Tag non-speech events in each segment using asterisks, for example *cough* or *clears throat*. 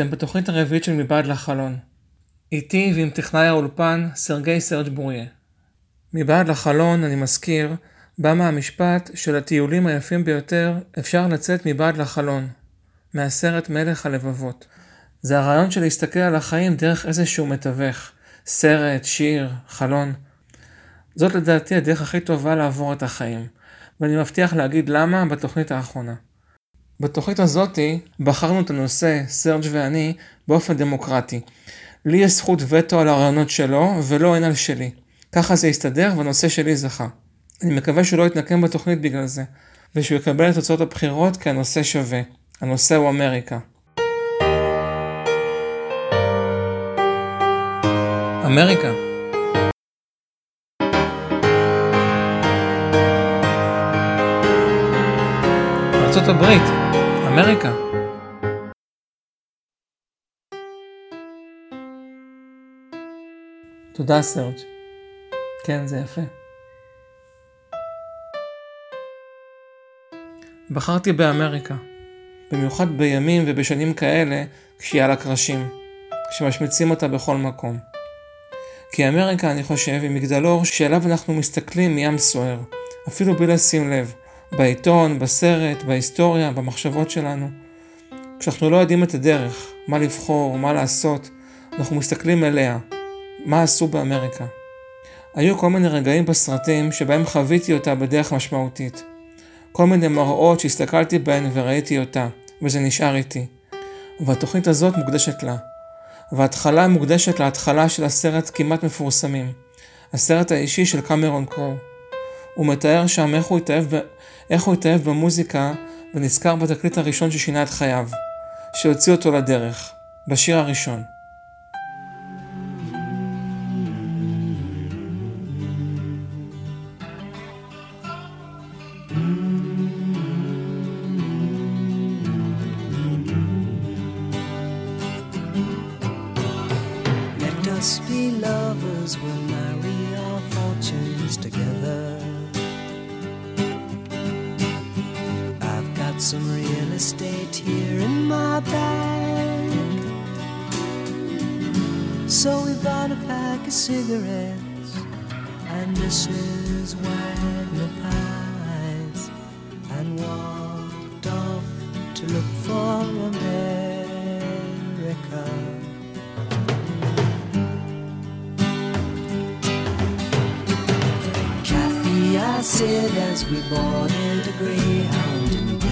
אתם בתוכנית הרביעית של מבעד לחלון. איתי ועם טכנאי האולפן סרגי סרג' בוריה. מבעד לחלון, אני מזכיר, בא מהמשפט של הטיולים היפים ביותר אפשר לצאת מבעד לחלון, מהסרט מלך הלבבות. זה הרעיון של להסתכל על החיים דרך איזשהו מתווך, סרט, שיר, חלון. זאת לדעתי הדרך הכי טובה לעבור את החיים, ואני מבטיח להגיד למה בתוכנית האחרונה. בתוכנית הזאתי בחרנו את הנושא, סרג' ואני, באופן דמוקרטי. לי יש זכות וטו על הרעיונות שלו, ולא אין על שלי. ככה זה יסתדר, והנושא שלי זכה. אני מקווה שהוא לא יתנקם בתוכנית בגלל זה, ושהוא יקבל את תוצאות הבחירות כי הנושא שווה. הנושא הוא אמריקה. אמריקה ארצות הברית, אמריקה. תודה סרג'. כן, זה יפה. בחרתי באמריקה. במיוחד בימים ובשנים כאלה, כשהיא על הקרשים. כשמשמיצים אותה בכל מקום. כי אמריקה, אני חושב, היא מגדלור שאליו אנחנו מסתכלים מים סוער. אפילו בלי לשים לב. בעיתון, בסרט, בהיסטוריה, במחשבות שלנו. כשאנחנו לא יודעים את הדרך, מה לבחור, מה לעשות, אנחנו מסתכלים אליה, מה עשו באמריקה. היו כל מיני רגעים בסרטים שבהם חוויתי אותה בדרך משמעותית. כל מיני מראות שהסתכלתי בהן וראיתי אותה, וזה נשאר איתי. והתוכנית הזאת מוקדשת לה. וההתחלה מוקדשת להתחלה של הסרט כמעט מפורסמים. הסרט האישי של קמרון קרו. הוא מתאר שם איך הוא התאהב, ב... איך הוא התאהב במוזיקה ונזכר בתקליט הראשון ששינה את חייו, שהוציא אותו לדרך, בשיר הראשון. Some real estate here in my bag. So we bought a pack of cigarettes and Mrs. Wagner pies and walked off to look for America. Kathy, I said as we boarded a Greyhound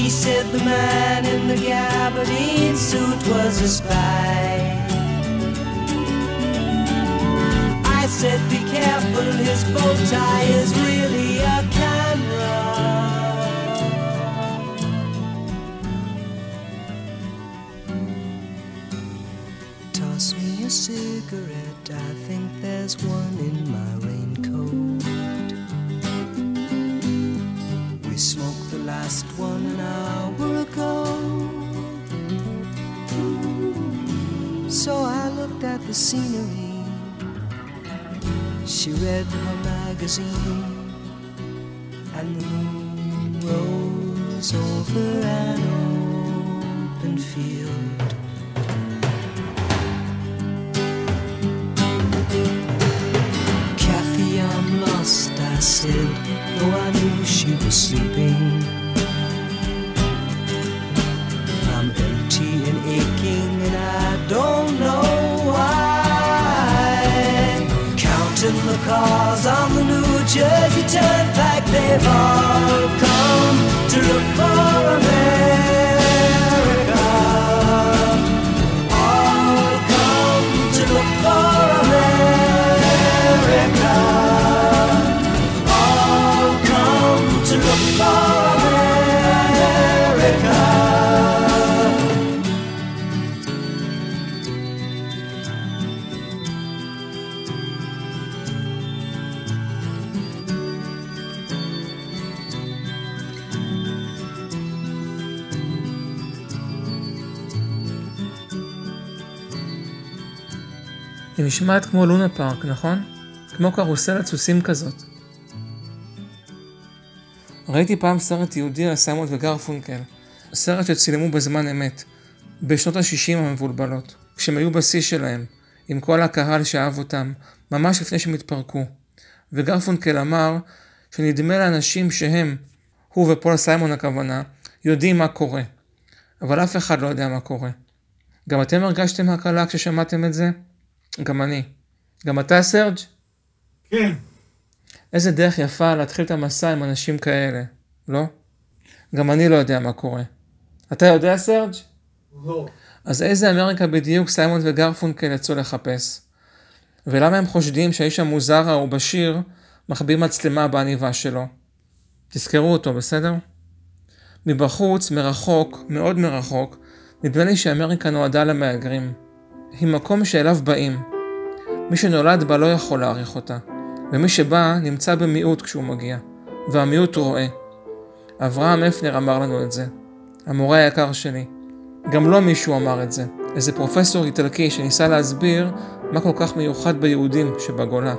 She said the man in the gabardine suit was a spy. I said, be careful, his bow tie is really the scenery. She read her magazine, cars on the New Jersey Turnpike, they've all come to look for נשמעת כמו לונה פארק, נכון? כמו קרוסלת סוסים כזאת. ראיתי פעם סרט יהודי על סיימון וגרפונקל, סרט שצילמו בזמן אמת, בשנות ה-60 המבולבלות, כשהם היו בשיא שלהם, עם כל הקהל שאהב אותם, ממש לפני שהם התפרקו. וגרפונקל אמר שנדמה לאנשים שהם, הוא ופול סיימון הכוונה, יודעים מה קורה. אבל אף אחד לא יודע מה קורה. גם אתם הרגשתם הקלה כששמעתם את זה? גם אני. גם אתה, סרג'? כן. איזה דרך יפה להתחיל את המסע עם אנשים כאלה, לא? גם אני לא יודע מה קורה. אתה יודע, סרג'? לא. אז איזה אמריקה בדיוק סיימון וגרפונקל יצאו לחפש? ולמה הם חושדים שהאיש המוזר ההוא בשיר מחביא מצלמה בעניבה שלו? תזכרו אותו, בסדר? מבחוץ, מרחוק, מאוד מרחוק, נדמה לי שאמריקה נועדה למהגרים. היא מקום שאליו באים. מי שנולד בה לא יכול להעריך אותה, ומי שבא נמצא במיעוט כשהוא מגיע, והמיעוט רואה. אברהם אפנר אמר לנו את זה, המורה היקר שלי. גם לא מישהו אמר את זה, איזה פרופסור איטלקי שניסה להסביר מה כל כך מיוחד ביהודים שבגולה.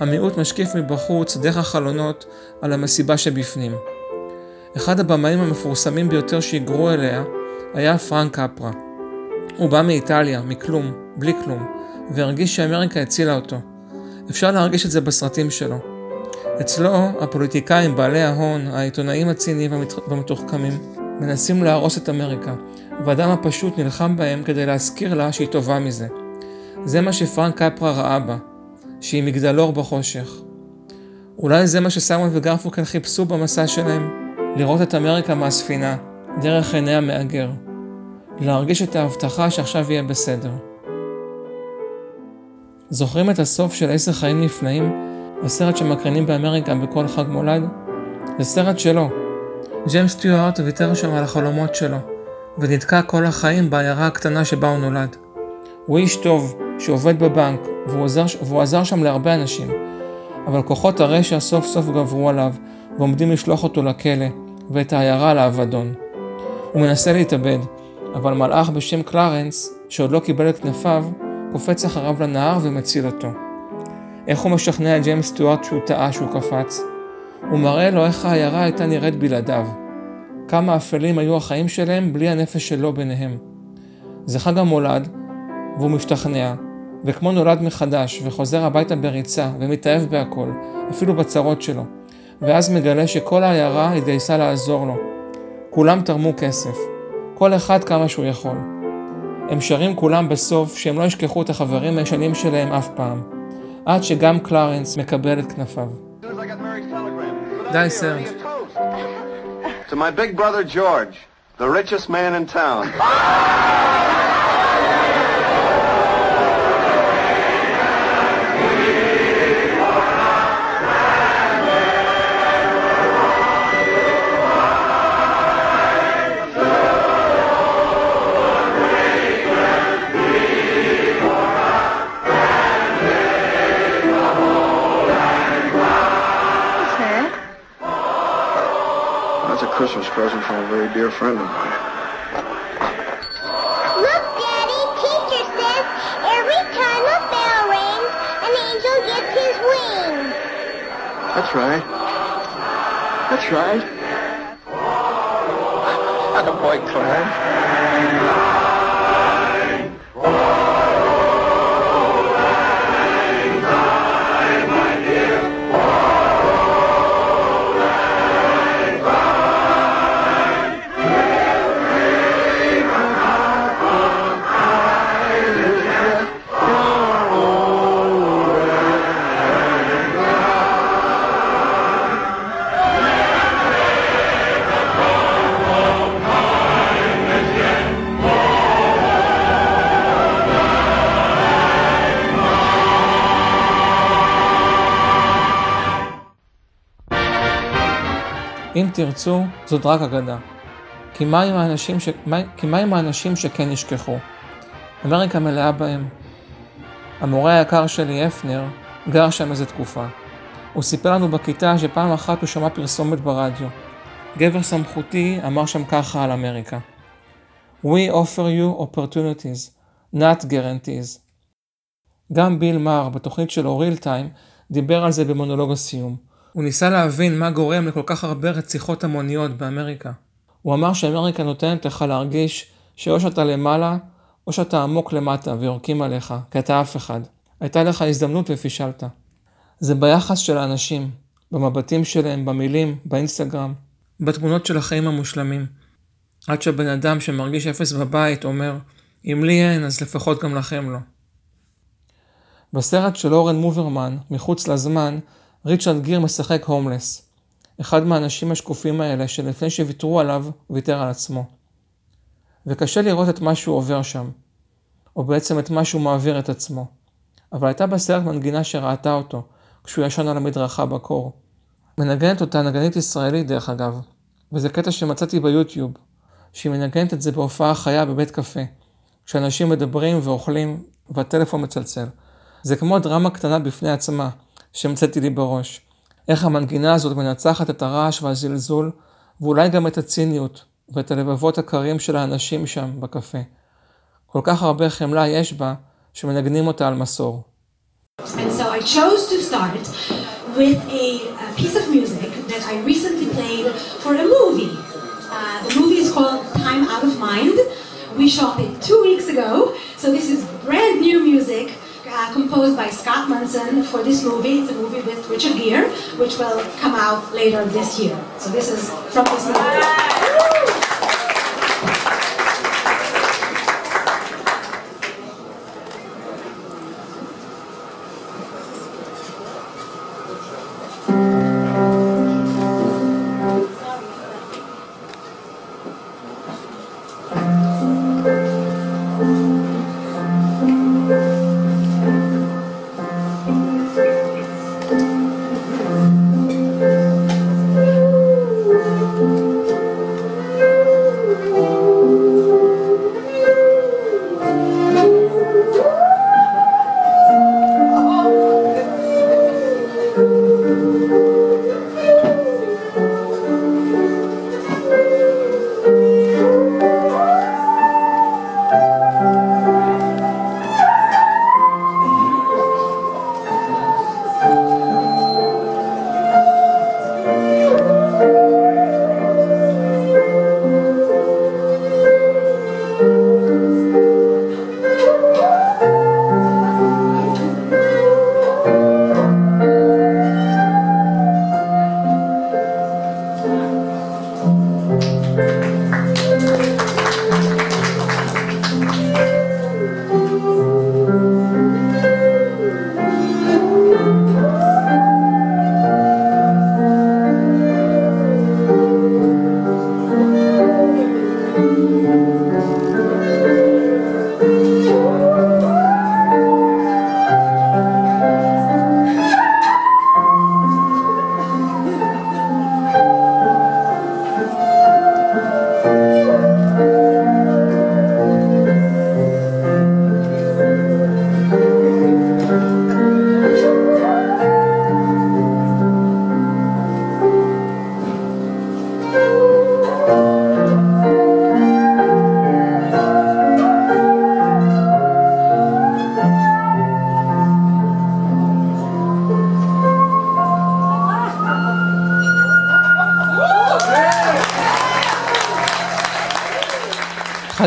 המיעוט משקיף מבחוץ דרך החלונות על המסיבה שבפנים. אחד הבמאים המפורסמים ביותר שהיגרו אליה היה פרנק קפרה. הוא בא מאיטליה, מכלום, בלי כלום, והרגיש שאמריקה הצילה אותו. אפשר להרגיש את זה בסרטים שלו. אצלו, הפוליטיקאים, בעלי ההון, העיתונאים הציניים והמתוחכמים, מנסים להרוס את אמריקה, והאדם הפשוט נלחם בהם כדי להזכיר לה שהיא טובה מזה. זה מה שפרנק קפרה ראה בה, שהיא מגדלור בחושך. אולי זה מה שסיימון וגרפוקן חיפשו במסע שלהם, לראות את אמריקה מהספינה, דרך עיני המהגר. להרגיש את ההבטחה שעכשיו יהיה בסדר. זוכרים את הסוף של עשר חיים נפלאים? הסרט שמקרינים באמריקה בכל חג מולד? זה סרט שלו. ג'יימס סטיוארט ויתר שם על החלומות שלו, ונתקע כל החיים בעיירה הקטנה שבה הוא נולד. הוא איש טוב, שעובד בבנק, והוא עזר, והוא עזר שם להרבה אנשים, אבל כוחות הרשע סוף סוף גברו עליו, ועומדים לשלוח אותו לכלא, ואת העיירה לאבדון. הוא מנסה להתאבד, אבל מלאך בשם קלרנס, שעוד לא קיבל את כנפיו, קופץ אחריו לנהר ומציל אותו. איך הוא משכנע את ג'יימס סטוארט שהוא טעה שהוא קפץ? הוא מראה לו איך העיירה הייתה נראית בלעדיו. כמה אפלים היו החיים שלהם בלי הנפש שלו ביניהם. זה חג המולד, והוא משתכנע, וכמו נולד מחדש, וחוזר הביתה בריצה, ומתאהב בהכל, אפילו בצרות שלו, ואז מגלה שכל העיירה התגייסה לעזור לו. כולם תרמו כסף, כל אחד כמה שהוא יכול. הם שרים כולם בסוף שהם לא ישכחו את החברים הישנים שלהם אף פעם, עד שגם קלרנס מקבל את כנפיו. די, סרג'. To my big brother George, the richest man in town. *laughs* תרצו, זאת רק אגדה. כי מה עם האנשים, ש... האנשים שכן נשכחו? אמריקה מלאה בהם. המורה היקר שלי, אפנר, גר שם איזה תקופה. הוא סיפר לנו בכיתה שפעם אחת הוא שמע פרסומת ברדיו. גבר סמכותי אמר שם ככה על אמריקה. We offer you opportunities, not guarantees. גם ביל מאר בתוכנית שלו ריל טיים דיבר על זה במונולוג הסיום. הוא ניסה להבין מה גורם לכל כך הרבה רציחות המוניות באמריקה. הוא אמר שאמריקה נותנת לך להרגיש שאו שאתה למעלה או שאתה עמוק למטה ויורקים עליך, כי אתה אף אחד. הייתה לך הזדמנות ופישלת. זה ביחס של האנשים, במבטים שלהם, במילים, באינסטגרם, בתמונות של החיים המושלמים. עד שהבן אדם שמרגיש אפס בבית אומר, אם לי אין, אז לפחות גם לכם לא. בסרט של אורן מוברמן, מחוץ לזמן, ריצ'רד גיר משחק הומלס. אחד מהאנשים השקופים האלה שלפני שוויתרו עליו, ויתר על עצמו. וקשה לראות את מה שהוא עובר שם, או בעצם את מה שהוא מעביר את עצמו. אבל הייתה בסרט מנגינה שראתה אותו, כשהוא ישן על המדרכה בקור. מנגנת אותה נגנית ישראלית דרך אגב, וזה קטע שמצאתי ביוטיוב, שהיא מנגנת את זה בהופעה חיה בבית קפה, כשאנשים מדברים ואוכלים והטלפון מצלצל. זה כמו דרמה קטנה בפני עצמה, שהמצאתי לי בראש. איך המנגינה הזאת מנצחת את הרעש והזלזול, ואולי גם את הציניות, ואת הלבבות הקרים של האנשים שם בקפה. כל כך הרבה חמלה יש בה, שמנגנים אותה על מסור. Uh. We shot it two weeks ago, so this is brand new music uh, composed by Scott Munson for this movie. It's a movie with Richard Gere, which will come out later this year. So this is from this movie.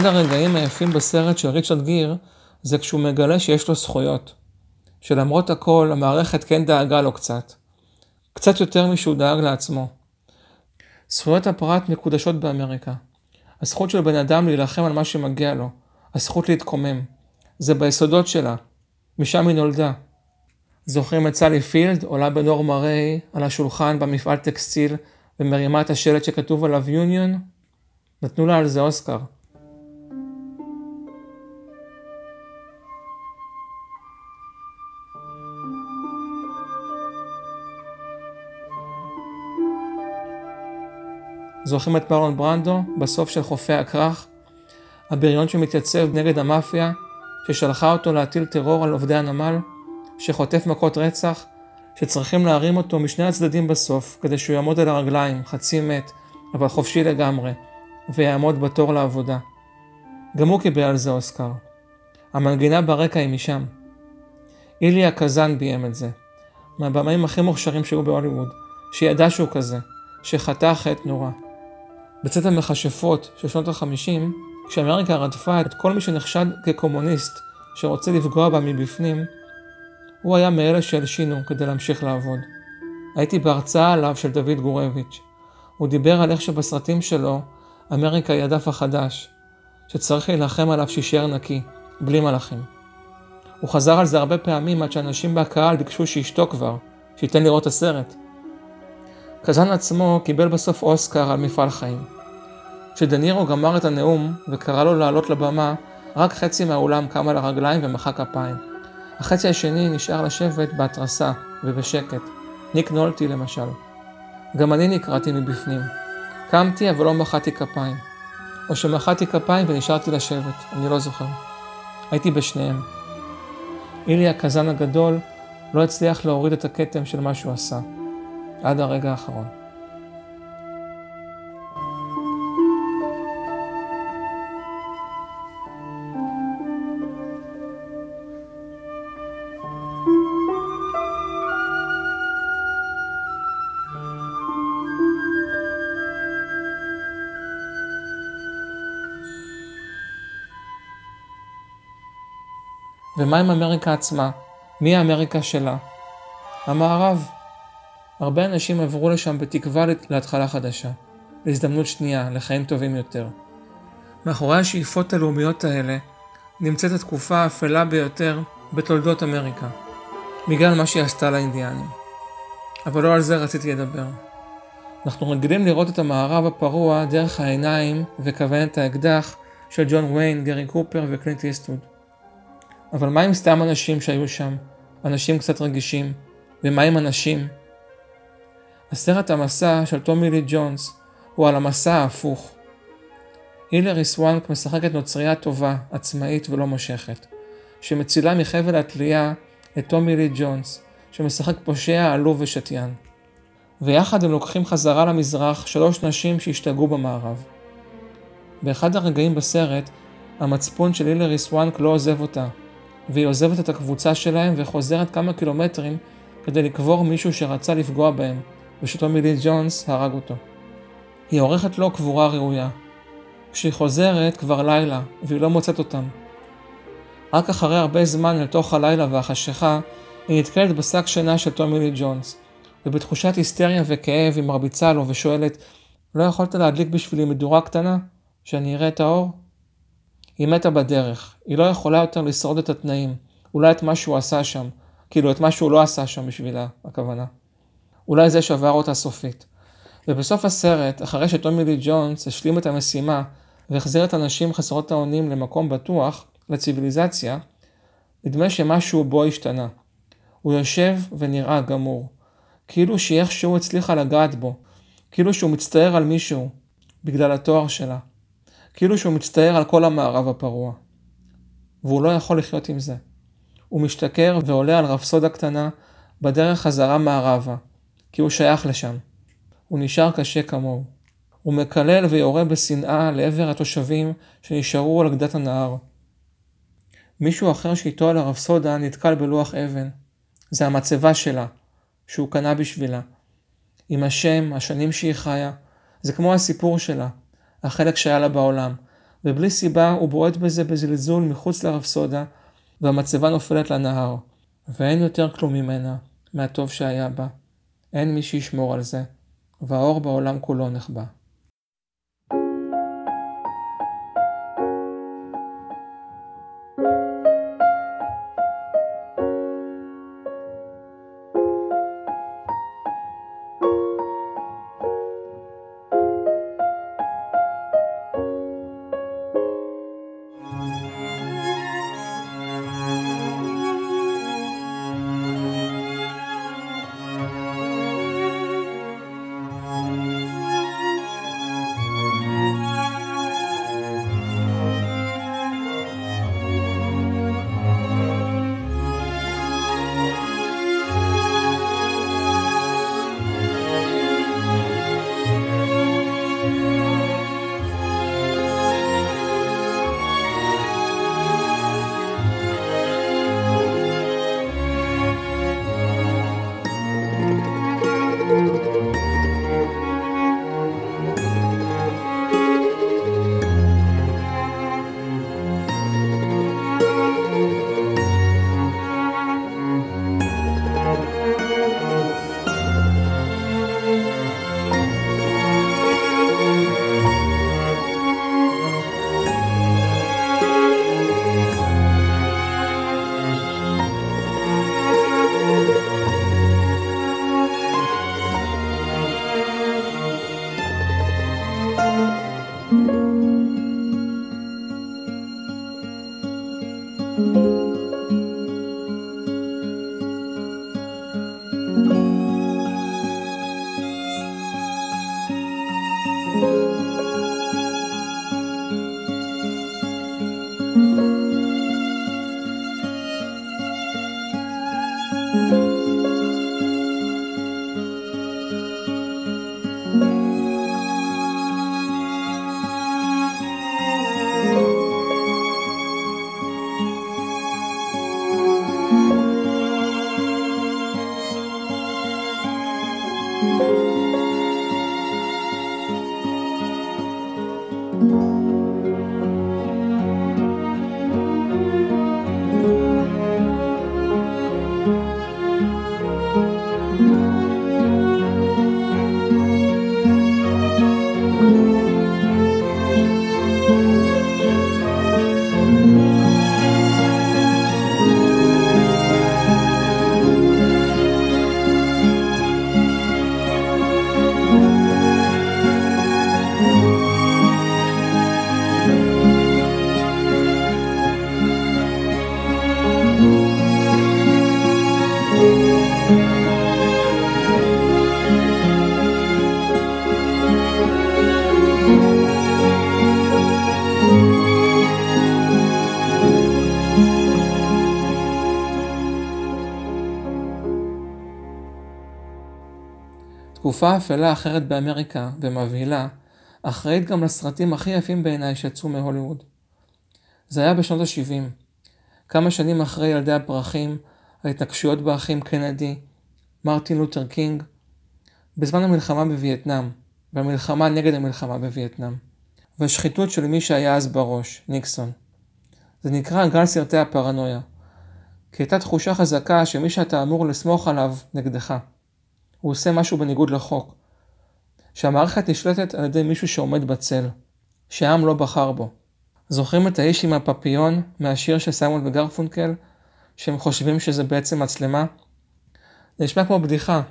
אחד הרגעים היפים בסרט של ריצ'רד גיר, זה כשהוא מגלה שיש לו זכויות. שלמרות הכל, המערכת כן דאגה לו קצת. קצת יותר משהוא דאג לעצמו. זכויות הפרט מקודשות באמריקה. הזכות של בן אדם להילחם על מה שמגיע לו. הזכות להתקומם. זה ביסודות שלה. משם היא נולדה. זוכרים את סלי פילד עולה בנורמה ריי על השולחן במפעל טקסטיל ומרימה את השלט שכתוב עליו יוניון? נתנו לה על זה אוסקר. זוכרים את מרלון ברנדו בסוף של חופי הכרך? הבריון שמתייצב נגד המאפיה, ששלחה אותו להטיל טרור על עובדי הנמל, שחוטף מכות רצח, שצריכים להרים אותו משני הצדדים בסוף, כדי שהוא יעמוד על הרגליים, חצי מת, אבל חופשי לגמרי, ויעמוד בתור לעבודה. גם הוא קיבל על זה אוסקר. המנגינה ברקע היא משם. איליה קזאן ביים את זה. מהבמאים הכי מוכשרים שהיו בהוליווד, שידע שהוא כזה, שחטא חטא נורא. בצאת המכשפות של שנות החמישים, כשאמריקה רדפה את כל מי שנחשד כקומוניסט שרוצה לפגוע בה מבפנים, הוא היה מאלה שהלשינו כדי להמשיך לעבוד. הייתי בהרצאה עליו של דוד גורביץ'. הוא דיבר על איך שבסרטים שלו, אמריקה היא הדף החדש, שצריך להילחם עליו שישאר נקי, בלי מלאכים. הוא חזר על זה הרבה פעמים עד שאנשים בקהל ביקשו שישתוק כבר, שייתן לראות את הסרט. קזן עצמו קיבל בסוף אוסקר על מפעל חיים. כשדנירו גמר את הנאום וקרא לו לעלות לבמה, רק חצי מהאולם קם על הרגליים ומחא כפיים. החצי השני נשאר לשבת בהתרסה ובשקט. ניק נולטי למשל. גם אני נקרעתי מבפנים. קמתי אבל לא מחאתי כפיים. או שמחאתי כפיים ונשארתי לשבת, אני לא זוכר. הייתי בשניהם. איליה הקזן הגדול לא הצליח להוריד את הכתם של מה שהוא עשה. עד הרגע האחרון. ומה עם אמריקה עצמה? מי האמריקה שלה? המערב. הרבה אנשים עברו לשם בתקווה להתחלה חדשה, להזדמנות שנייה, לחיים טובים יותר. מאחורי השאיפות הלאומיות האלה נמצאת התקופה האפלה ביותר בתולדות אמריקה, בגלל מה שהיא עשתה לאינדיאנים. אבל לא על זה רציתי לדבר. אנחנו רגילים לראות את המערב הפרוע דרך העיניים וכוונת האקדח של ג'ון ויין, גרי קופר וקלינט איסטווד. אבל מה עם סתם אנשים שהיו שם? אנשים קצת רגישים? ומה עם אנשים? הסרט המסע של טומי לי ג'ונס הוא על המסע ההפוך. הילרי סוואנק משחקת נוצרייה טובה, עצמאית ולא מושכת, שמצילה מחבל התלייה את טומי לי ג'ונס, שמשחק פושע עלוב ושתיין. ויחד הם לוקחים חזרה למזרח שלוש נשים שהשתגעו במערב. באחד הרגעים בסרט, המצפון של הילרי סוואנק לא עוזב אותה, והיא עוזבת את הקבוצה שלהם וחוזרת כמה קילומטרים כדי לקבור מישהו שרצה לפגוע בהם, ושטומי לי ג'ונס הרג אותו. היא עורכת לו קבורה ראויה. כשהיא חוזרת כבר לילה, והיא לא מוצאת אותם. רק אחרי הרבה זמן אל תוך הלילה והחשיכה, היא נתקלת בשק שינה של טומי לי ג'ונס, ובתחושת היסטריה וכאב היא מרביצה לו ושואלת, לא יכולת להדליק בשבילי מדורה קטנה? שאני אראה את האור? היא מתה בדרך, היא לא יכולה יותר לשרוד את התנאים, אולי את מה שהוא עשה שם, כאילו את מה שהוא לא עשה שם בשבילה, הכוונה. אולי זה שבר אותה סופית. ובסוף הסרט, אחרי שטומי לי ג'ונס השלים את המשימה והחזיר את הנשים חסרות האונים למקום בטוח, לציוויליזציה, נדמה שמשהו בו השתנה. הוא יושב ונראה גמור. כאילו שהיא איכשהו הצליחה לגעת בו. כאילו שהוא מצטער על מישהו, בגלל התואר שלה. כאילו שהוא מצטער על כל המערב הפרוע. והוא לא יכול לחיות עם זה. הוא משתכר ועולה על רפסודה קטנה בדרך חזרה מערבה, כי הוא שייך לשם. הוא נשאר קשה כמוהו. הוא מקלל ויורה בשנאה לעבר התושבים שנשארו על גדת הנהר. מישהו אחר שאיתו על הרפסודה נתקל בלוח אבן. זה המצבה שלה, שהוא קנה בשבילה. עם השם, השנים שהיא חיה, זה כמו הסיפור שלה, החלק שהיה לה בעולם, ובלי סיבה הוא בועט בזה בזלזול מחוץ לרפסודה, והמצבה נופלת לנהר, ואין יותר כלום ממנה, מהטוב שהיה בה. אין מי שישמור על זה, והאור בעולם כולו נחבא. תקופה אפלה אחרת באמריקה, ומבהילה, אחראית גם לסרטים הכי יפים בעיניי שיצאו מהוליווד. זה היה בשנות ה-70, כמה שנים אחרי ילדי הפרחים, ההתנגשויות באחים קנדי, מרטין לותר קינג, בזמן המלחמה בווייטנאם, והמלחמה נגד המלחמה בווייטנאם, והשחיתות של מי שהיה אז בראש, ניקסון. זה נקרא גל סרטי הפרנויה, כי הייתה תחושה חזקה שמי שאתה אמור לסמוך עליו נגדך. הוא עושה משהו בניגוד לחוק. שהמערכת נשלטת על ידי מישהו שעומד בצל, שהעם לא בחר בו. זוכרים את האיש עם הפפיון מהשיר של סיימון וגרפונקל, שהם חושבים שזה בעצם מצלמה? זה נשמע כמו בדיחה,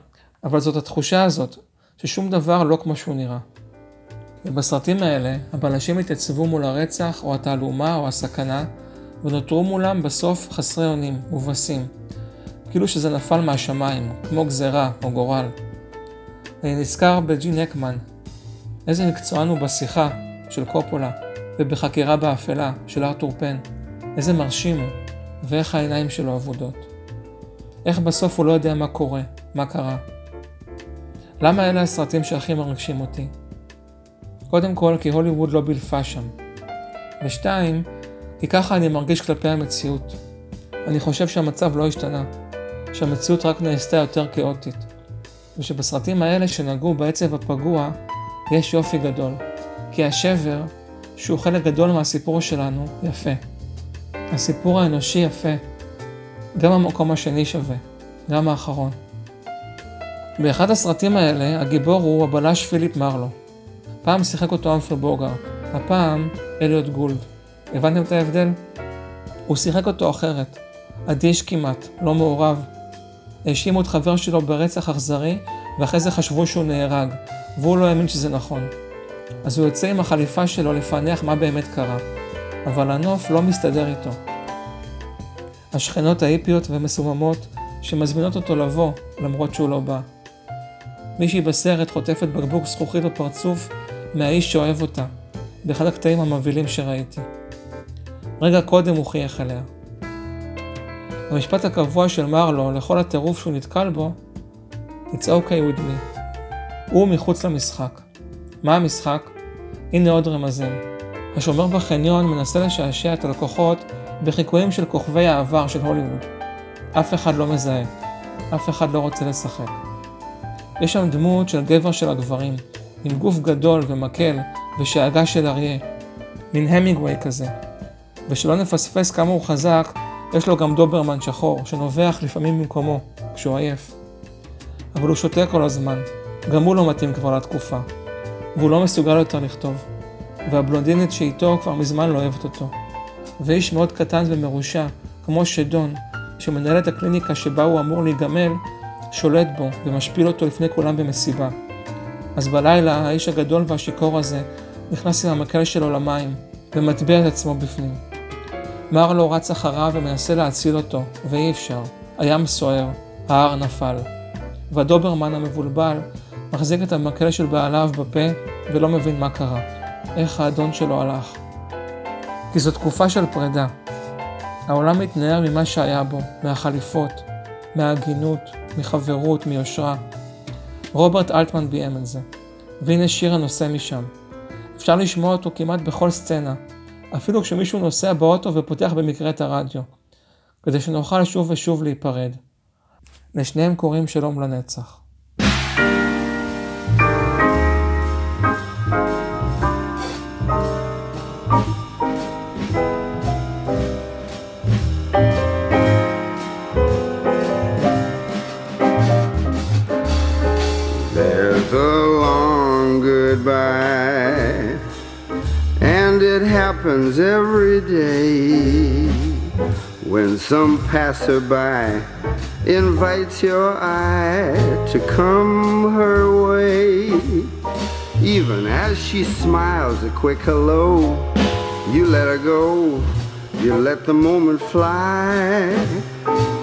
אבל זאת התחושה הזאת, ששום דבר לא כמו שהוא נראה. ובסרטים האלה, הבלשים התייצבו מול הרצח, או התעלומה, או הסכנה, ונותרו מולם בסוף חסרי אונים, מובסים. כאילו שזה נפל מהשמיים, כמו גזרה או גורל. אני נזכר בג'ין הקמן, איזה מקצוען הוא בשיחה של קופולה, ובחקירה באפלה של ארתור פן. איזה מרשים הוא, ואיך העיניים שלו אבודות. איך בסוף הוא לא יודע מה קורה, מה קרה. למה אלה הסרטים שהכי מרגשים אותי? קודם כל, כי הוליווד לא בילפה שם. ושתיים, כי ככה אני מרגיש כלפי המציאות. אני חושב שהמצב לא השתנה, שהמציאות רק נעשתה יותר כאוטית, ושבסרטים האלה שנגעו בעצב הפגוע, יש יופי גדול, כי השבר, שהוא חלק גדול מהסיפור שלנו, יפה. הסיפור האנושי יפה. גם המקום השני שווה, גם האחרון. באחד הסרטים האלה, הגיבור הוא הבלש פיליפ מרלו. פעם שיחק אותו אמפרי בוגארט, הפעם אליוט גולד. הבנתם את ההבדל? הוא שיחק אותו אחרת, אדיש כמעט, לא מעורב. האשימו את חבר שלו ברצח אכזרי, ואחרי זה חשבו שהוא נהרג, והוא לא האמין שזה נכון. אז הוא יוצא עם החליפה שלו לפענח מה באמת קרה, אבל הנוף לא מסתדר איתו. השכנות ההיפיות ומסוממות שמזמינות אותו לבוא, למרות שהוא לא בא. מישהי בסרט חוטפת בקבוק זכוכית בפרצוף מהאיש שאוהב אותה, באחד הקטעים המבהילים שראיתי. רגע קודם הוא חייך אליה. המשפט הקבוע של מרלו לכל הטירוף שהוא נתקל בו, It's okay with me. הוא מחוץ למשחק. מה המשחק? הנה עוד רמזים. השומר בחניון מנסה לשעשע את הלקוחות בחיקויים של כוכבי העבר של הוליווד. אף אחד לא מזהה, אף אחד לא רוצה לשחק. יש שם דמות של גבר של הגברים, עם גוף גדול ומקל ושאגה של אריה, מין המינגווי כזה. ושלא נפספס כמה הוא חזק, יש לו גם דוברמן שחור, שנובח לפעמים במקומו, כשהוא עייף. אבל הוא שותה כל הזמן, גם הוא לא מתאים כבר לתקופה, והוא לא מסוגל יותר לכתוב. והבלונדינית שאיתו כבר מזמן לא אוהבת אותו. ואיש מאוד קטן ומרושע, כמו שדון, שמנהל את הקליניקה שבה הוא אמור להיגמל, שולט בו ומשפיל אותו לפני כולם במסיבה. אז בלילה האיש הגדול והשיכור הזה נכנס עם המקל שלו למים, ומטביע את עצמו בפנים. מרלו רץ אחריו ומנסה להציל אותו, ואי אפשר. הים סוער, ההר נפל. והדוברמן המבולבל מחזיק את המקל של בעליו בפה ולא מבין מה קרה. איך האדון שלו הלך. כי זו תקופה של פרידה. העולם מתנער ממה שהיה בו, מהחליפות, מההגינות, מחברות, מיושרה. רוברט אלטמן ביים את זה, והנה שיר הנושא משם. אפשר לשמוע אותו כמעט בכל סצנה, אפילו כשמישהו נוסע באוטו ופותח במקרה את הרדיו, כדי שנוכל שוב ושוב להיפרד. לשניהם קוראים שלום לנצח. Happens every day when some passerby invites your eye to come her way. Even as she smiles a quick hello, you let her go, you let the moment fly.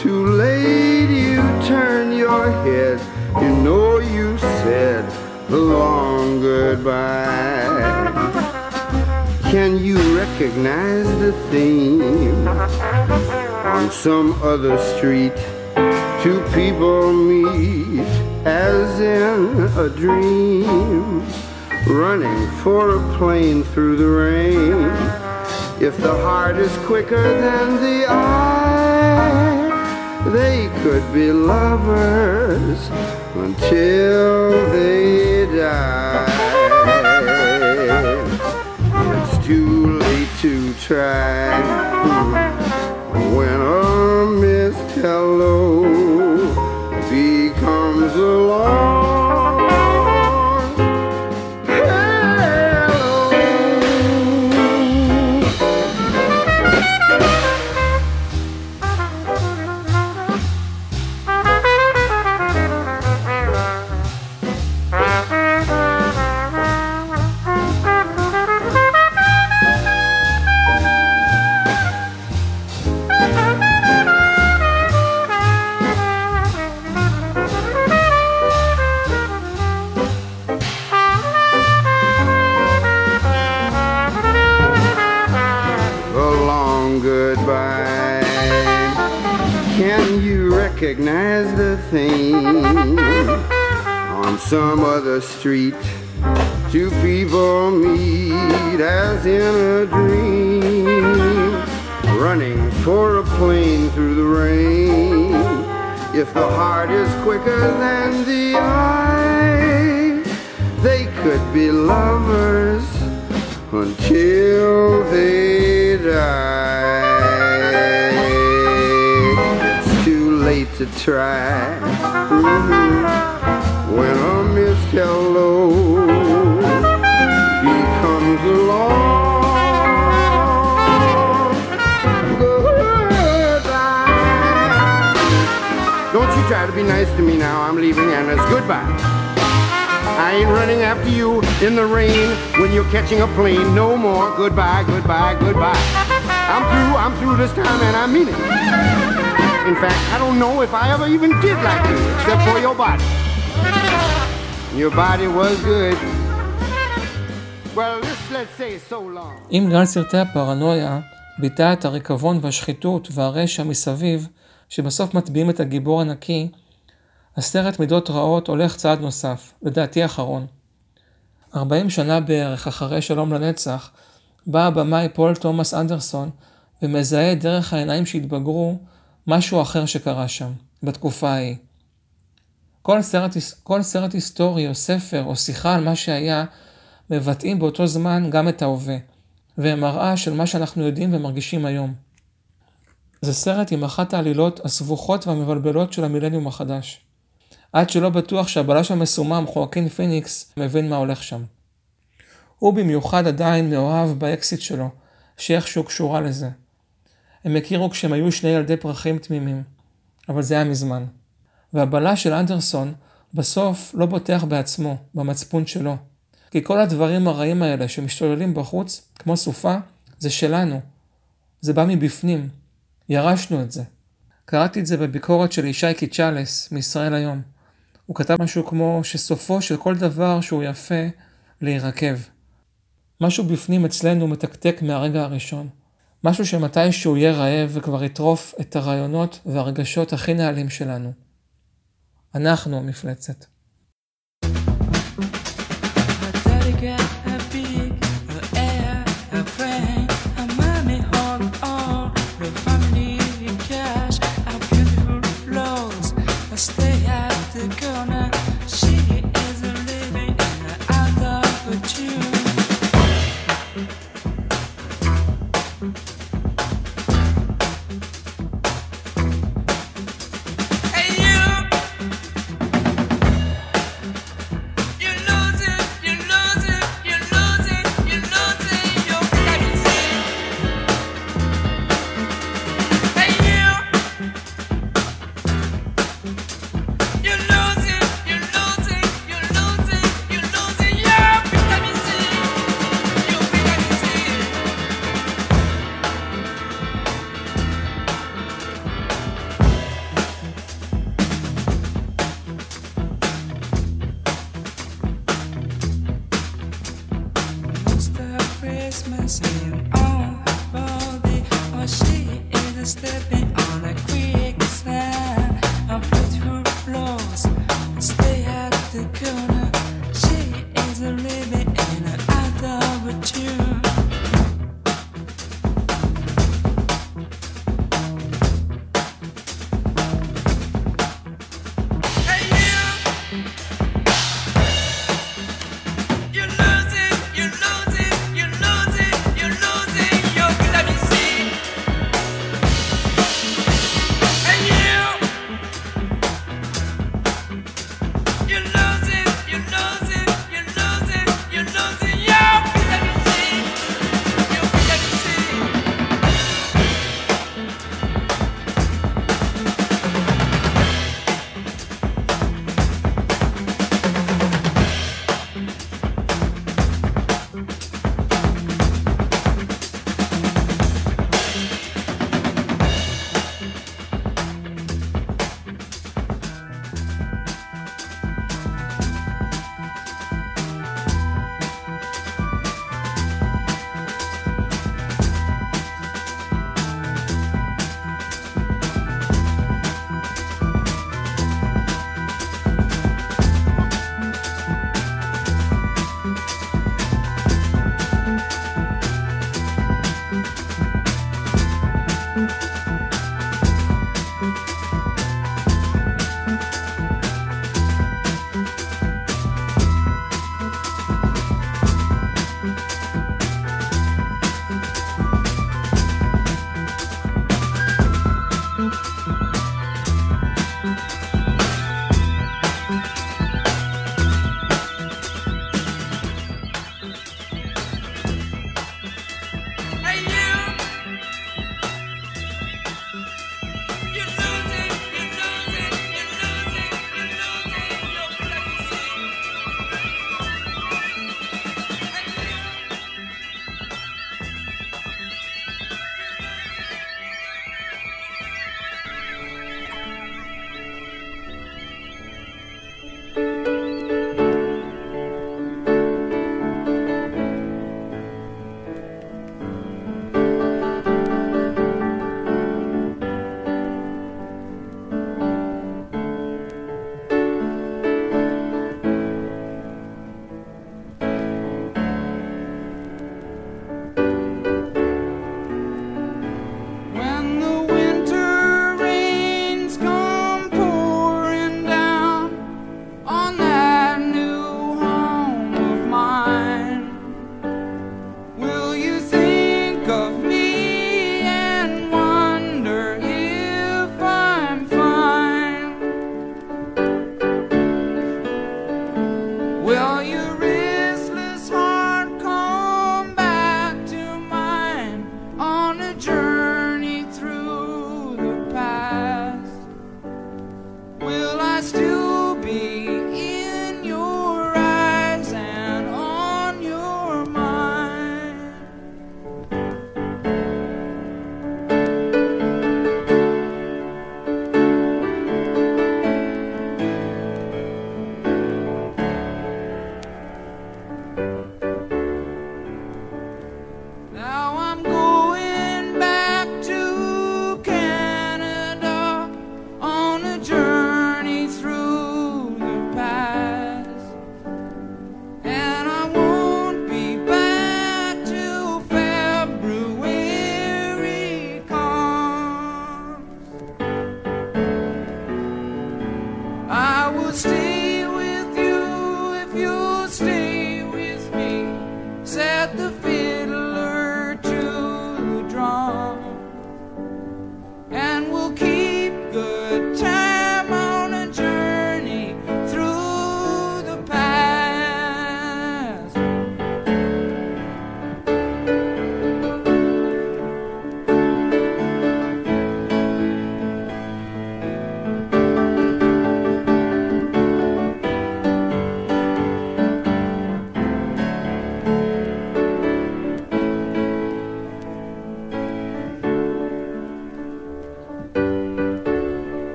Too late, you turn your head, you know you said the long goodbye. Can you recognize the theme on some other street? Two people meet as in a dream, running for a plane through the rain. If the heart is quicker than the eye, they could be lovers until they die. Too late to try. When a missed hello becomes a long the theme on some other street? Two people meet as in a dream, running for a plane through the rain. If the heart is quicker than the eye, they could be lovers until they die. To try. Mhm. When a missed hello becomes a long goodbye. Don't you try to be nice to me now. I'm leaving, and it's goodbye. I ain't running after you in the rain when you're catching a plane. No more. Goodbye, goodbye, goodbye. I'm through, I'm through this time, and I mean it. In fact, I don't know if I ever even did like you, except for your body. Your body was good. Well, this, let's say, so long. אם גל סרטי הפרנויה ביטא את הריקבון והשחיתות והרשע מסביב, שבסוף מטביעים את הגיבור הנקי, הסרט מידות רעות הולך צעד נוסף, לדעתי אחרון. 40 שנה בערך אחרי שלום לנצח, בא הבמאי פול תומאס אנדרסון ומזהה דרך העיניים שהתבגרו משהו אחר שקרה שם, בתקופה ההיא. כל סרט, כל סרט היסטורי או ספר או שיחה על מה שהיה, מבטאים באותו זמן גם את ההווה, והם מראה של מה שאנחנו יודעים ומרגישים היום. זה סרט עם אחת העלילות הסבוכות והמבלבלות של המילניום החדש. עד שלא בטוח שהבלש המסומם חואקין פיניקס מבין מה הולך שם. הוא במיוחד עדיין מאוהב באקסית שלו, שאיכשהו קשורה לזה. הם הכירו כשהם היו שני ילדי פרחים תמימים, אבל זה היה מזמן. והבלש של אנדרסון בסוף לא בוטח בעצמו, במצפון שלו. כי כל הדברים הרעים האלה שמשתוללים בחוץ, כמו סופה, זה שלנו. זה בא מבפנים. ירשנו את זה. קראתי את זה בביקורת של ישי קיצ'לס מישראל היום. הוא כתב משהו כמו שסופו של כל דבר שהוא יפה להירקב. משהו בפנים אצלנו מתקתק מהרגע הראשון. משהו שמתישהו יהיה רעב וכבר יטרוף את הרעיונות והרגשות הכי נעלים שלנו. אנחנו המפלצת.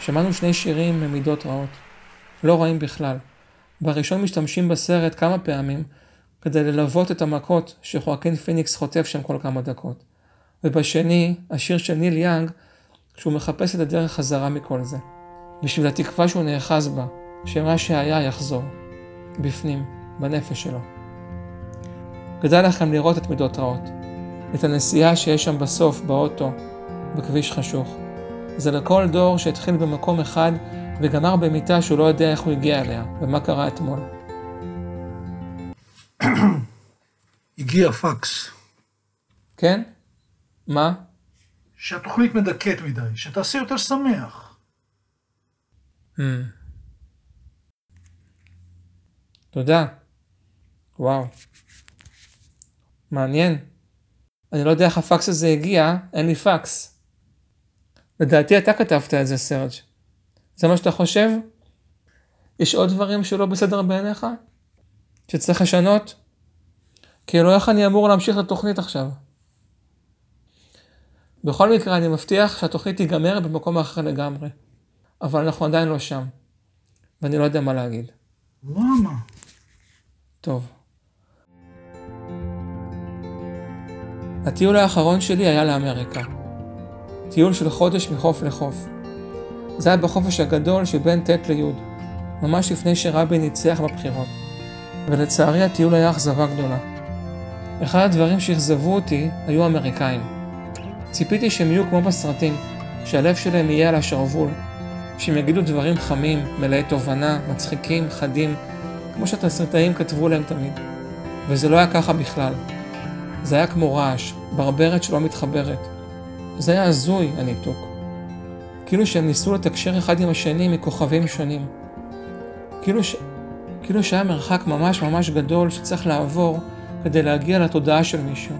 שמענו שני שירים ממידות רעות. לא רעים בכלל. בראשון משתמשים בסרט כמה פעמים כדי ללוות את המכות שחואקין פיניקס חוטף שם כל כמה דקות. ובשני, השיר של ניל יאנג, כשהוא מחפש את הדרך חזרה מכל זה. בשביל התקווה שהוא נאחז בה, שמה שהיה יחזור. בפנים, בנפש שלו. כדאי לכם לראות את מידות רעות. את הנסיעה שיש שם בסוף, באוטו, בכביש חשוך. זה לכל דור שהתחיל במקום אחד וגמר במיטה שהוא לא יודע איך הוא הגיע אליה, ומה קרה אתמול. הגיע פקס, כן? מה? שהתוכנית מדכאת מדי, שתעשה יותר שמח. Hmm. תודה. וואו. מעניין. אני לא יודע איך הפקס הזה הגיע, אין לי פקס. לדעתי אתה כתבת את זה, סרג'. זה מה שאתה חושב? יש עוד דברים שלא בסדר בעיניך? שצריך לשנות? כי לא איך אני אמור להמשיך את התוכנית עכשיו. בכל מקרה, אני מבטיח שהתוכנית תיגמר במקום אחר לגמרי. אבל אנחנו עדיין לא שם. ואני לא יודע מה להגיד. למה? טוב. הטיול האחרון שלי היה לאמריקה. טיול של חודש מחוף לחוף. זה היה בחופש הגדול שבין ט' לי', ממש לפני שרבין ניצח בבחירות. ולצערי הטיול היה אכזבה גדולה. אחד הדברים שאכזבו אותי היו האמריקאים. ציפיתי שהם יהיו כמו בסרטים, שהלב שלהם יהיה על השרוול, שהם יגידו דברים חמים, מלאי תובנה, מצחיקים, חדים, כמו שהתסריטאים כתבו להם תמיד. וזה לא היה ככה בכלל. זה היה כמו רעש, ברברת שלא מתחברת. זה היה הזוי, הניתוק. כאילו שהם ניסו לתקשר אחד עם השני מכוכבים שונים. כאילו, ש... כאילו שהיה מרחק ממש ממש גדול שצריך לעבור כדי להגיע לתודעה של מישהו.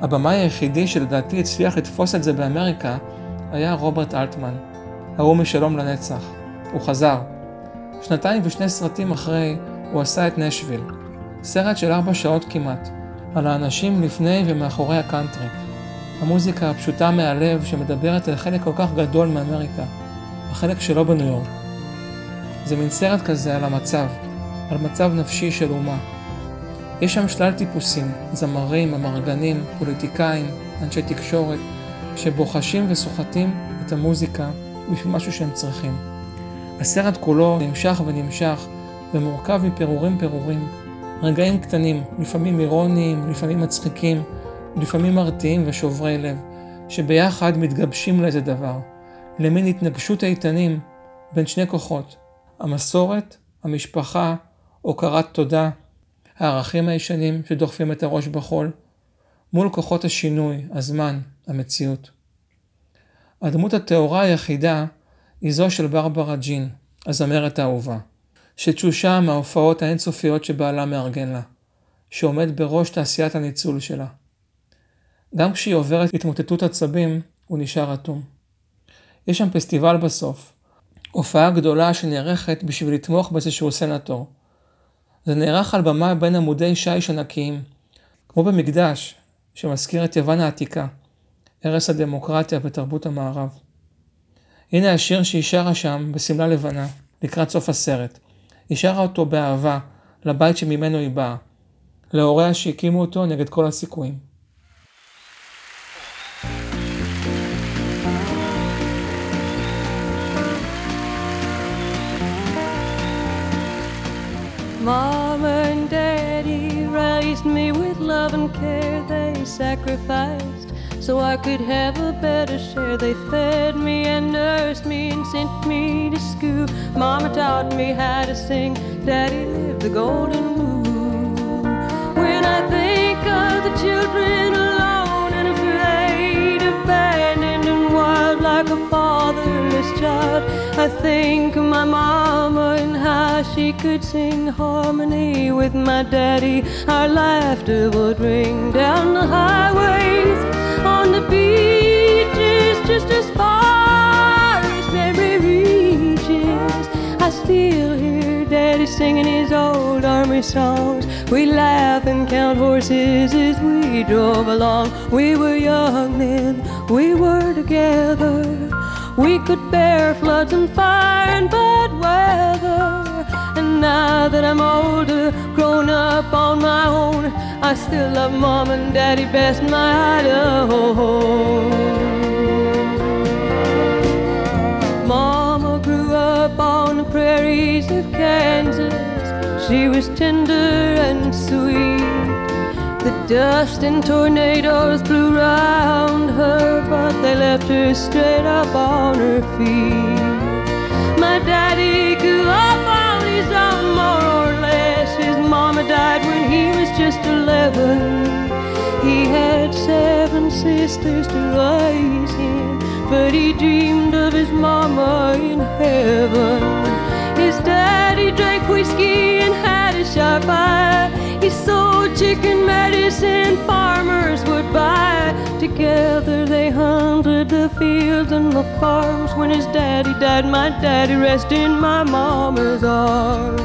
הבמאי היחידי שלדעתי הצליח לתפוס את זה באמריקה היה רוברט אלטמן, ההוא משלום לנצח. הוא חזר. שנתיים ושני סרטים אחרי, הוא עשה את נשוויל. סרט של ארבע שעות כמעט, על האנשים לפני ומאחורי הקאנטרי. המוזיקה הפשוטה מהלב שמדברת על חלק כל כך גדול מאמריקה, החלק שלא בניו יורק. זה מין סרט כזה על המצב, על מצב נפשי של אומה. יש שם שלל טיפוסים, זמרים, אמרגנים, פוליטיקאים, אנשי תקשורת, שבוחשים וסוחטים את המוזיקה בשביל משהו שהם צריכים. הסרט כולו נמשך ונמשך ומורכב מפירורים פירורים, רגעים קטנים, לפעמים אירוניים, לפעמים מצחיקים, לפעמים מרתיעים ושוברי לב, שביחד מתגבשים לאיזה דבר, למין התנגשות איתנים בין שני כוחות, המסורת, המשפחה, הוקרת תודה, הערכים הישנים שדוחפים את הראש בחול, מול כוחות השינוי, הזמן, המציאות. הדמות הטהורה היחידה היא זו של ברברה ג'ין, הזמרת האהובה, שתשושה מההופעות האינסופיות שבעלה מארגן לה, שעומד בראש תעשיית הניצול שלה. גם כשהיא עוברת התמוטטות עצבים, הוא נשאר אטום. יש שם פסטיבל בסוף, הופעה גדולה שנערכת בשביל לתמוך באיזשהו סנטור. זה נערך על במה בין עמודי שיש ענקיים, כמו במקדש, שמזכיר את יוון העתיקה, ערש הדמוקרטיה ותרבות המערב. הנה השיר שהיא שרה שם בשמלה לבנה, לקראת סוף הסרט. היא שרה אותו באהבה, לבית שממנו היא באה, להוריה שהקימו אותו נגד כל הסיכויים. Mama and Daddy raised me with love and care. They sacrificed so I could have a better share. They fed me and nursed me and sent me to school. Mama taught me how to sing. Daddy lived the golden rule. When I think of the children alone and afraid, abandoned and wild like a fatherless child, I think of my mama and how she could sing harmony with my daddy. Our laughter would ring down the highways, on the beaches, just as far as memory reaches. I still hear daddy singing his old army songs. We laugh and count horses as we drove along. We were young then, we were together. We could bear floods and fire and bad weather. And now that I'm older, grown up on my own, I still love mom and daddy best, my Idaho. Home. Mama grew up on the prairies of Kansas. She was tender and dust and tornadoes blew round her, but they left her straight up on her feet. My daddy grew up on his own, more or less. His mama died when he was just 11. He had seven sisters to raise him, but he dreamed of his mama in heaven. His daddy drank whiskey and had a sharp eye. He sold chicken medicine farmers would buy. Together they hunted the fields and the farms. When his daddy died, my daddy rested in my mama's arms.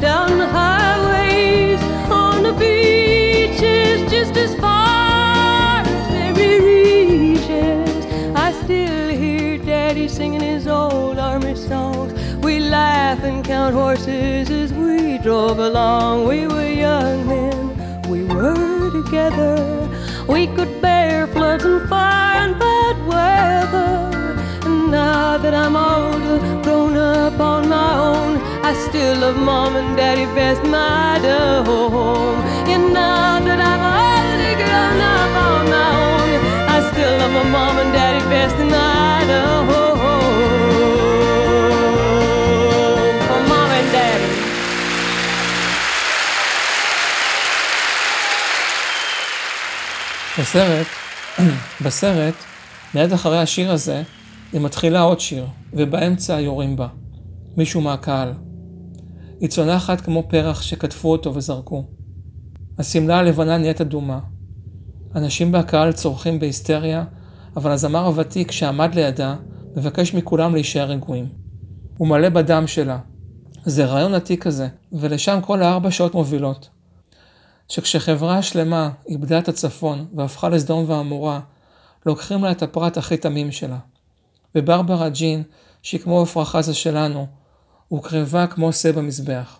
Down the highways, on the beaches, just as far as memory reaches. I still hear daddy singing his old army songs. Laugh and count horses as we drove along. We were young then, we were together. We could bear floods and fire and bad weather. And now that I'm older, grown up on my own, I still love mom and daddy best, my home. And now that I'm older, grown up on my own, I still love my mom and daddy best, and. For בסרט, *clears throat* בסרט, מיד אחרי השיר הזה, היא מתחילה עוד שיר, ובאמצע יורים בה. מישהו מהקהל. היא צונחת כמו פרח שקטפו אותו וזרקו. השמלה הלבנה נהיית אדומה. אנשים בקהל צורכים בהיסטריה, אבל הזמר הוותיק שעמד לידה, מבקש מכולם להישאר רגועים. הוא מלא בדם שלה. זה רעיון עתיק כזה, ולשם כל הארבע שעות מובילות. שכשחברה שלמה איבדה את הצפון והפכה לסדום ועמורה, לוקחים לה את הפרט הכי תמים שלה. וברברה ג'ין, שהיא כמו עפרה חזה שלנו, הוקרבה כמו שא במזבח.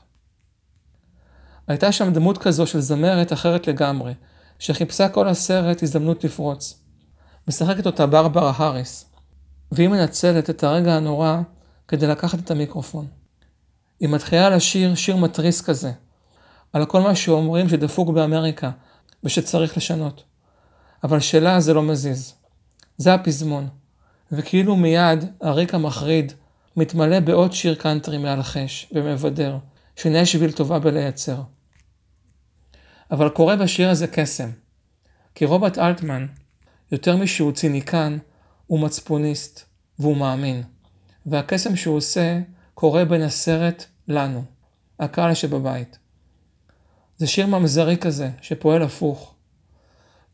הייתה שם דמות כזו של זמרת אחרת לגמרי, שחיפשה כל הסרט הזדמנות לפרוץ. משחקת אותה ברברה האריס, והיא מנצלת את הרגע הנורא כדי לקחת את המיקרופון. היא מתחילה לשיר שיר מתריס כזה, על כל מה שאומרים שדפוק באמריקה ושצריך לשנות. אבל שלה זה לא מזיז. זה הפזמון. וכאילו מיד הריק המחריד מתמלא בעוד שיר קאנטרי מאלחש ומבדר, שנשוויל טובה בלייצר. אבל קורה בשיר הזה קסם. כי רוברט אלטמן, יותר משהוא ציניקן, הוא מצפוניסט, והוא מאמין. והקסם שהוא עושה קורה בין הסרט לנו, הקהל שבבית. זה שיר ממזרי כזה, שפועל הפוך.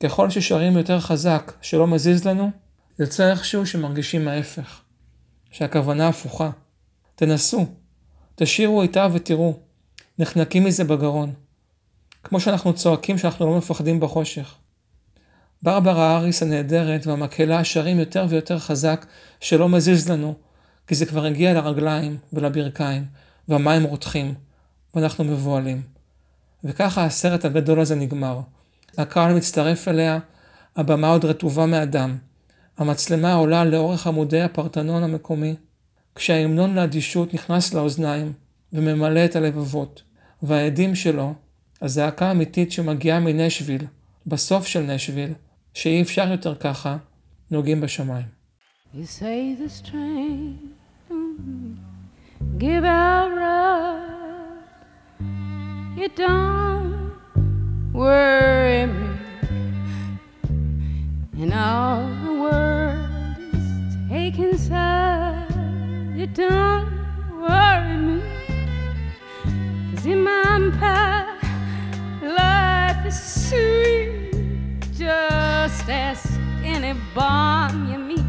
ככל ששרים יותר חזק, שלא מזיז לנו, יוצא איכשהו שמרגישים ההפך, שהכוונה הפוכה. תנסו, תשאירו איתה ותראו, נחנקים מזה בגרון. כמו שאנחנו צועקים שאנחנו לא מפחדים בחושך. ברברה האריס הנהדרת והמקהלה שרים יותר ויותר חזק שלא מזיז לנו, כי זה כבר הגיע לרגליים ולברכיים, והמים רותחים, ואנחנו מבוהלים. וככה הסרט הגדול הזה נגמר. הקהל מצטרף אליה, הבמה עוד רטובה מאדם. המצלמה עולה לאורך עמודי הפרטנון המקומי, כשההמנון לאדישות נכנס לאוזניים וממלא את הלבבות, והעדים שלו, הזעקה האמיתית שמגיעה מנשוויל, בסוף של נשוויל, שאי אפשר יותר ככה, נוגעים בשמיים. You say this train, mm-hmm, give out right. It don't worry me. And all the world is taken side. It don't worry me. Cause in my empire, life is sweet. Just ask any bomb you meet.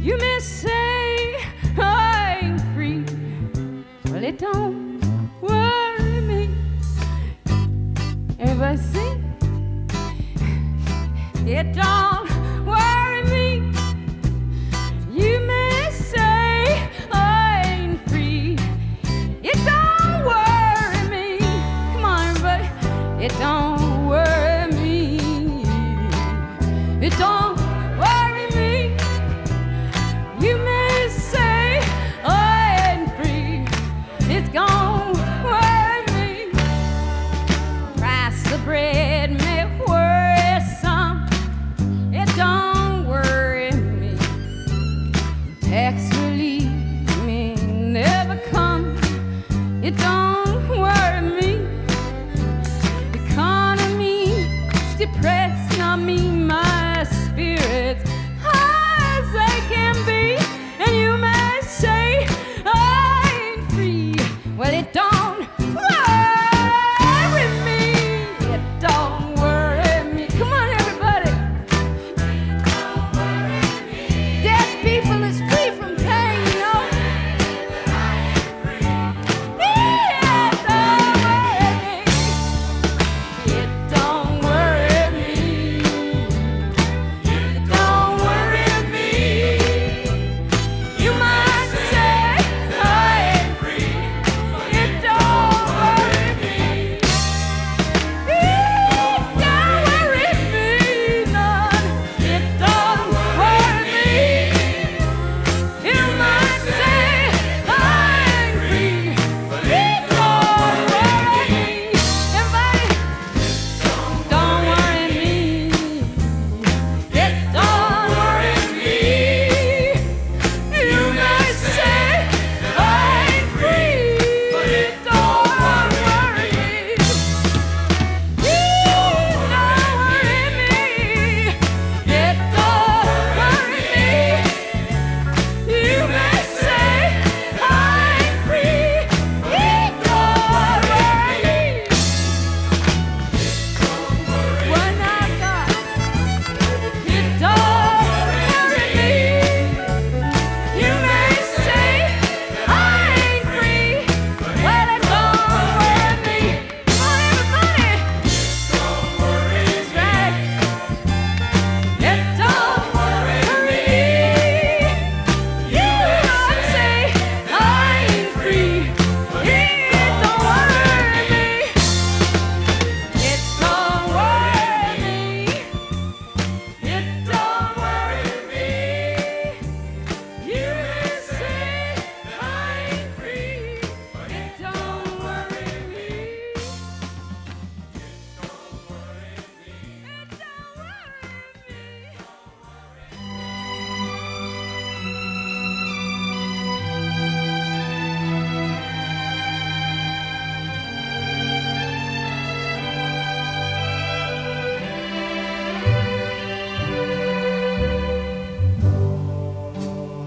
You may say I ain't free. Well, it don't worry ever seen. It don't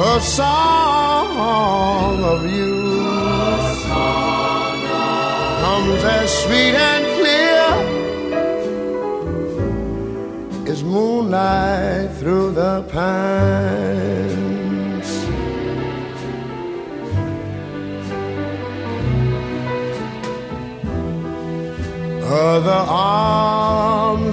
A song of you comes as sweet and clear as moonlight through the pines. Other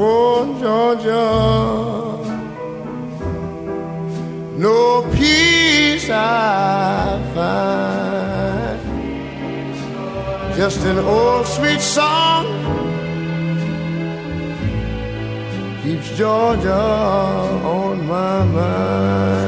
oh Georgia, no peace I find, just an old sweet song keeps Georgia on my mind.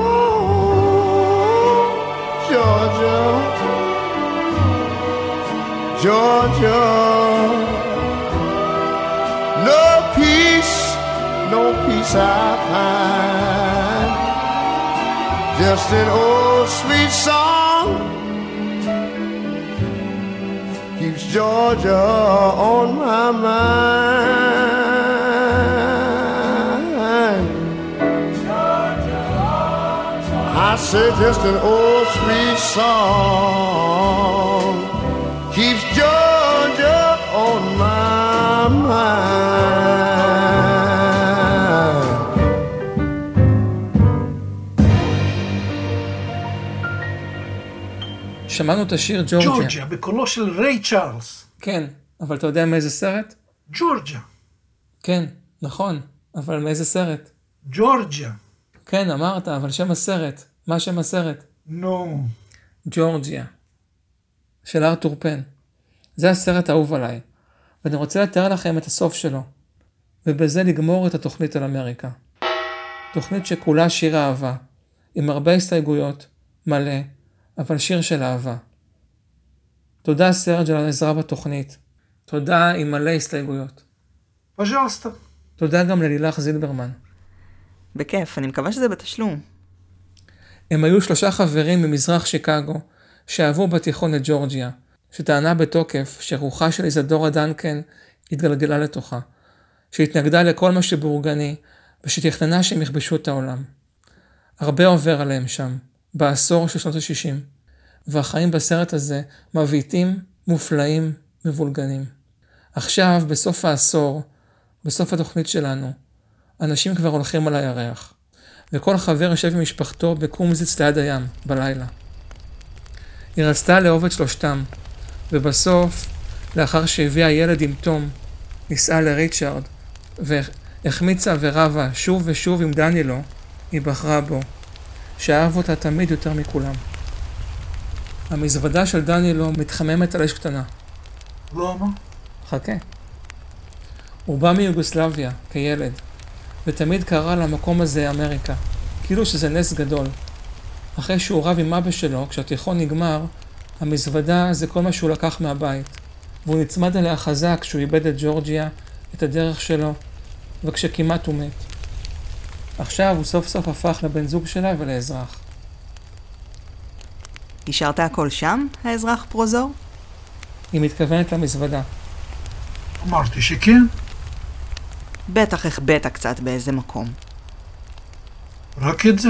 Georgia, Georgia. No peace, no peace I find. Just an old sweet song keeps Georgia on my mind. Say just an old sweet song keeps Georgia on my mind. שמענו את השיר ג'ורג'יה. ג'ורג'יה, בקולו של ריי צ'ארלס. כן, אבל אתה יודע מאיזה סרט? ג'ורג'יה, כן, נכון, אבל מאיזה סרט? ג'ורג'יה. כן, אמרת, אבל שם הסרט. מה שם הסרט? נו. ג'ורג'יה. של ארתור פן. זה הסרט האהוב עליי, ואני רוצה לתאר לכם את הסוף שלו, ובזה לגמור את התוכנית על אמריקה. תוכנית שכולה שיר אהבה, עם הרבה הסתייגויות, מלא, אבל שיר של אהבה. תודה סרג' על העזרה בתוכנית. תודה עם מלא הסתייגויות. פז'לסטה. תודה גם ללילך זילברמן. בכיף, אני מקווה שזה בתשלום. הם היו שלושה חברים ממזרח שיקגו, שאהבו בתיכון את ג'ורג'יה, שטענה בתוקף שרוחה של איזדורה דנקן התגלגלה לתוכה, שהתנגדה לכל מה שבורגני, ושתכננה שהם יכבשו את העולם. הרבה עובר עליהם שם, בעשור של שנות ה-60, והחיים בסרט הזה מבעיטים, מופלאים, מבולגנים. עכשיו, בסוף העשור, בסוף התוכנית שלנו, אנשים כבר הולכים על הירח, וכל חבר יושב עם משפחתו בקומזיץ ליד הים, בלילה. היא רצתה לאהוב את שלושתם, ובסוף, לאחר שהביאה ילד עם תום, נישאה לריצ'רד, והחמיצה ורבה שוב ושוב עם דנילו, היא בחרה בו, שאהב אותה תמיד יותר מכולם. המזוודה של דנילו מתחממת על אש קטנה. למה? חכה. הוא בא מיוגוסלביה, כילד, ותמיד קרא למקום הזה אמריקה, כאילו שזה נס גדול. אחרי שהוא רב עם אבא שלו, כשהתיכון נגמר, המזוודה זה כל מה שהוא לקח מהבית, והוא נצמד אליה חזק כשהוא איבד את ג'ורג'יה, את הדרך שלו, וכשכמעט הוא מת. עכשיו הוא סוף סוף הפך לבן זוג שלה ולאזרח. השארת הכל שם, האזרח פרוזור? היא מתכוונת למזוודה. אמרתי שכן. בטח החבאת קצת באיזה מקום. רק את זה?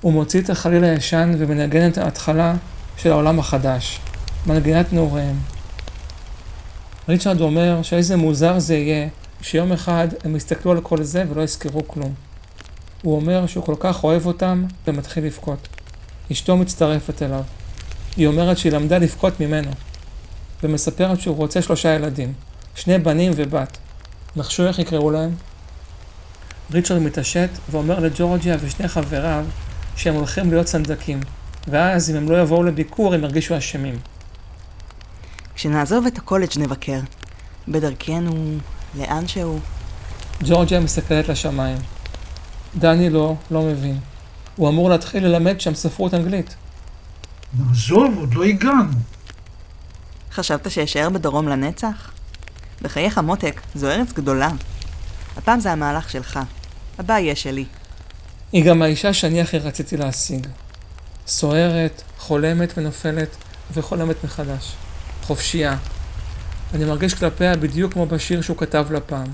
הוא מוציא את החליל הישן ומנגן את ההתחלה של העולם החדש, מנגינת נעוריהם. ריצ'רד אומר שאיזה מוזר זה יהיה שיום אחד הם יסתכלו על כל זה ולא יזכרו כלום. הוא אומר שהוא כל כך אוהב אותם ומתחיל לבכות. אשתו מצטרפת אליו. היא אומרת שהיא למדה לבכות ממנו, ומספרת שהוא רוצה שלושה ילדים, שני בנים ובת. נחשו איך יקראו להם? ריצ'רד מתעשת ואומר לג'ורג'יה ושני חבריו שהם הולכים להיות סנדקים, ואז אם הם לא יבואו לביקור הם ירגישו אשמים. כשנעזוב את הקולג' נבקר. בדרכנו, לאן שהוא. ג'ורג'יה מסתכלת לשמיים. דני לא, לא מבין. הוא אמור להתחיל ללמד שם ספרות אנגלית. נעזוב, עוד לא הגענו. חשבת שאשאר בדרום לנצח? בחייך מותק, זו ארץ גדולה. הפעם זה המהלך שלך. הבא יהיה שלי. היא גם האישה שאני הכי רציתי להשיג. סוערת, חולמת ונופלת, וחולמת מחדש. חופשייה. אני מרגיש כלפיה בדיוק כמו בשיר שהוא כתב לה פעם.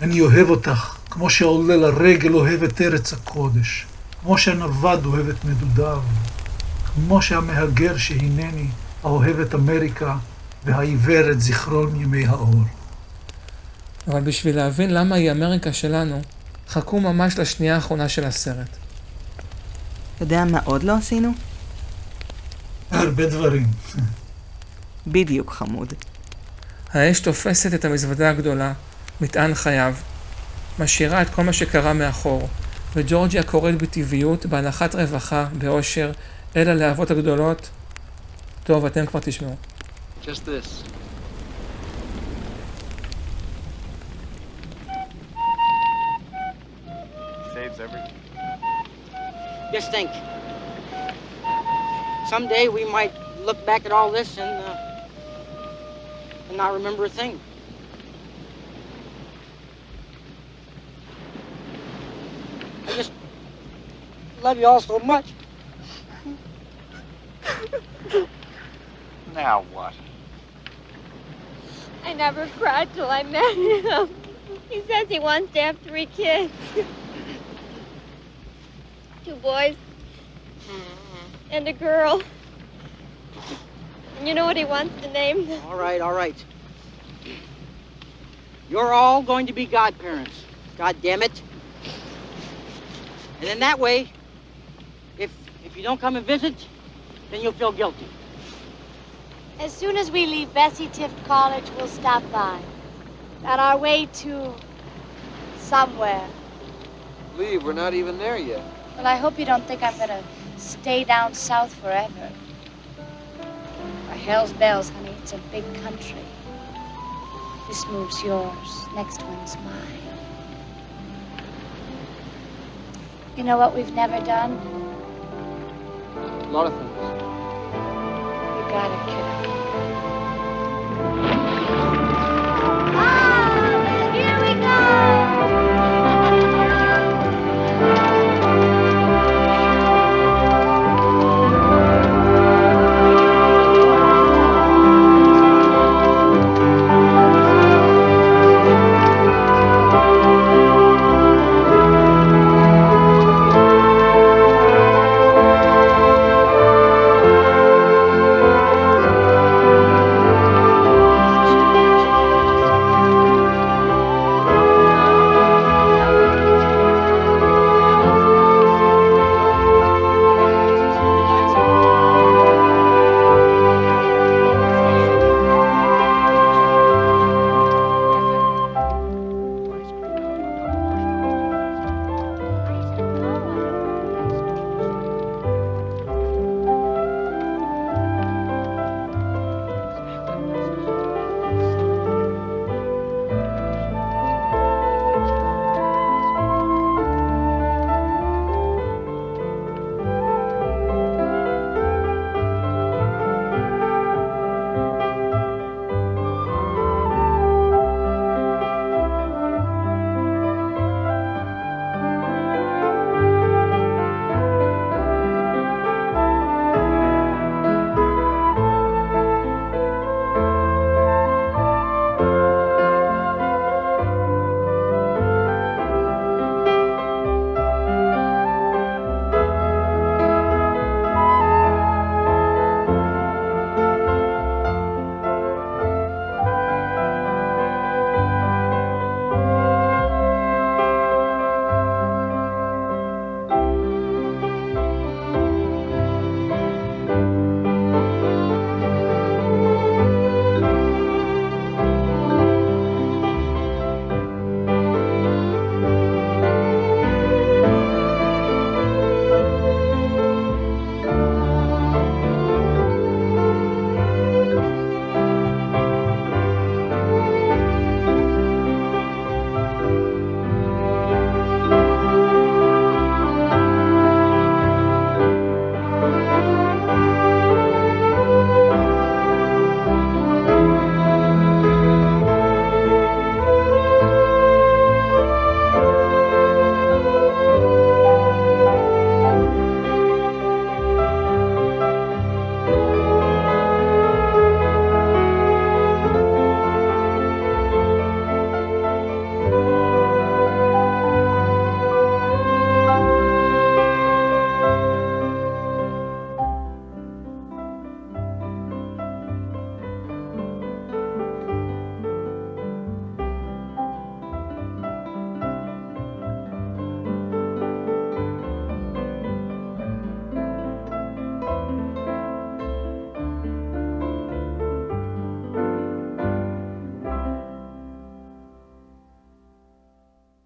אני אוהב אותך, כמו שהעולה לרגל אוהב את ארץ הקודש, כמו שהנווד אוהב את מדודיו, כמו שהמהגר שהנני האוהב את אמריקה, והעיוור את זיכרון ימי האור. אבל בשביל להבין למה היא אמריקה שלנו, חכו ממש לשנייה האחרונה של הסרט. יודע מה עוד לא עשינו? הרבה דברים. בדיוק חמוד. האש תופסת את המזוודה הגדולה, מטען חייו, משאירה את כל מה שקרה מאחור, וג'ורג'יה קוראת בטבעיות, בהנחת רווחה, באושר, אל הלהבות הגדולות. טוב, אתם כבר תשמעו. Just this. Saves everything. Just think. Someday we might look back at all this and, uh, and not remember a thing. I just love you all so much. Now what? I never cried till I met him. He says he wants to have three kids. Two boys and a girl. And you know what he wants to name them? All right, all right. You're all going to be godparents. God damn it. And in that way, if if you don't come and visit, then you'll feel guilty. As soon as we leave Bessie Tift College, we'll stop by. On our way to somewhere. Leave, we're not even there yet. Well, I hope you don't think I'm gonna stay down south forever. For hell's bells, honey, it's a big country. This move's yours, next one's mine. You know what we've never done? A lot of things. Vatican.